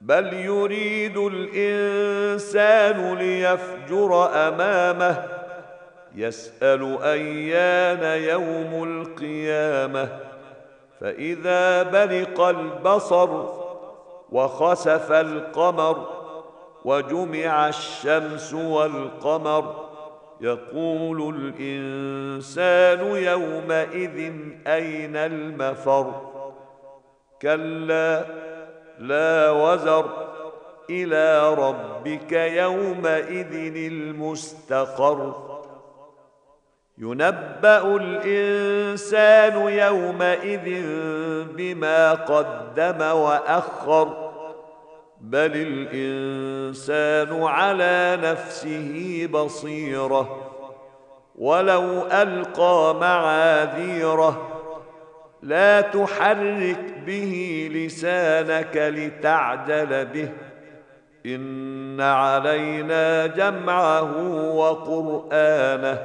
بل يريد الانسان ليفجر امامه يسال ايان يوم القيامه فاذا برق البصر وخسف القمر وجمع الشمس والقمر يقول الانسان يومئذ اين المفر؟ كلا لا وزر إلى ربك يومئذ المستقر. ينبأ الإنسان يومئذ بما قدم وأخر بل الإنسان على نفسه بصيرة. ولو ألقى معاذيره لا تحرك به لسانك لتعجل به. إن علينا جمعه وقرآنه.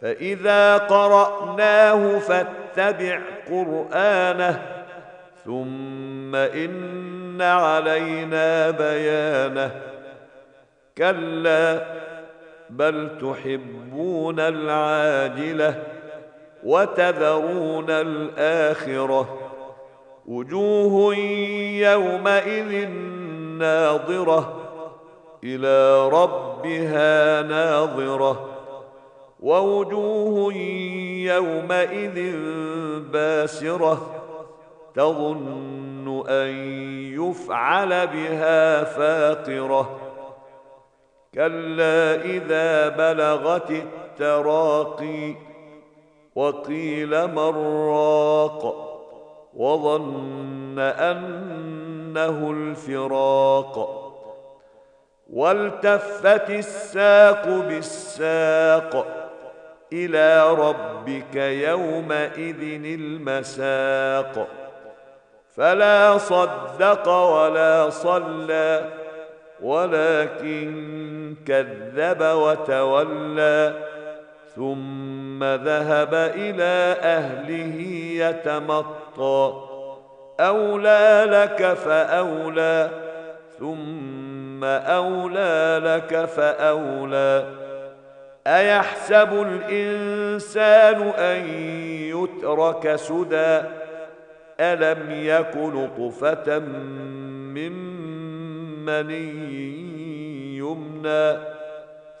فإذا قرأناه فاتبع قرآنه. ثم إن علينا بيانه. كلا بل تحبون العاجلة. وتذرون الآخرة. وجوه يومئذ ناظرة. إلى ربها ناظرة. ووجوه يومئذ باسرة. تظن أن يفعل بها فاقرة. كلا إذا بلغت التراقي. وقيل من راق وظن أنه الفراق والتفت الساق بالساق إلى ربك يومئذ المساق فلا صدق ولا صلى ولكن كذب وتولى ثم ذهب إلى أهله يتمطى. أولى لك فأولى ثم أولى لك فأولى. أيحسب الإنسان أن يترك سدى؟ ألم يك نطفة من مني يمنى؟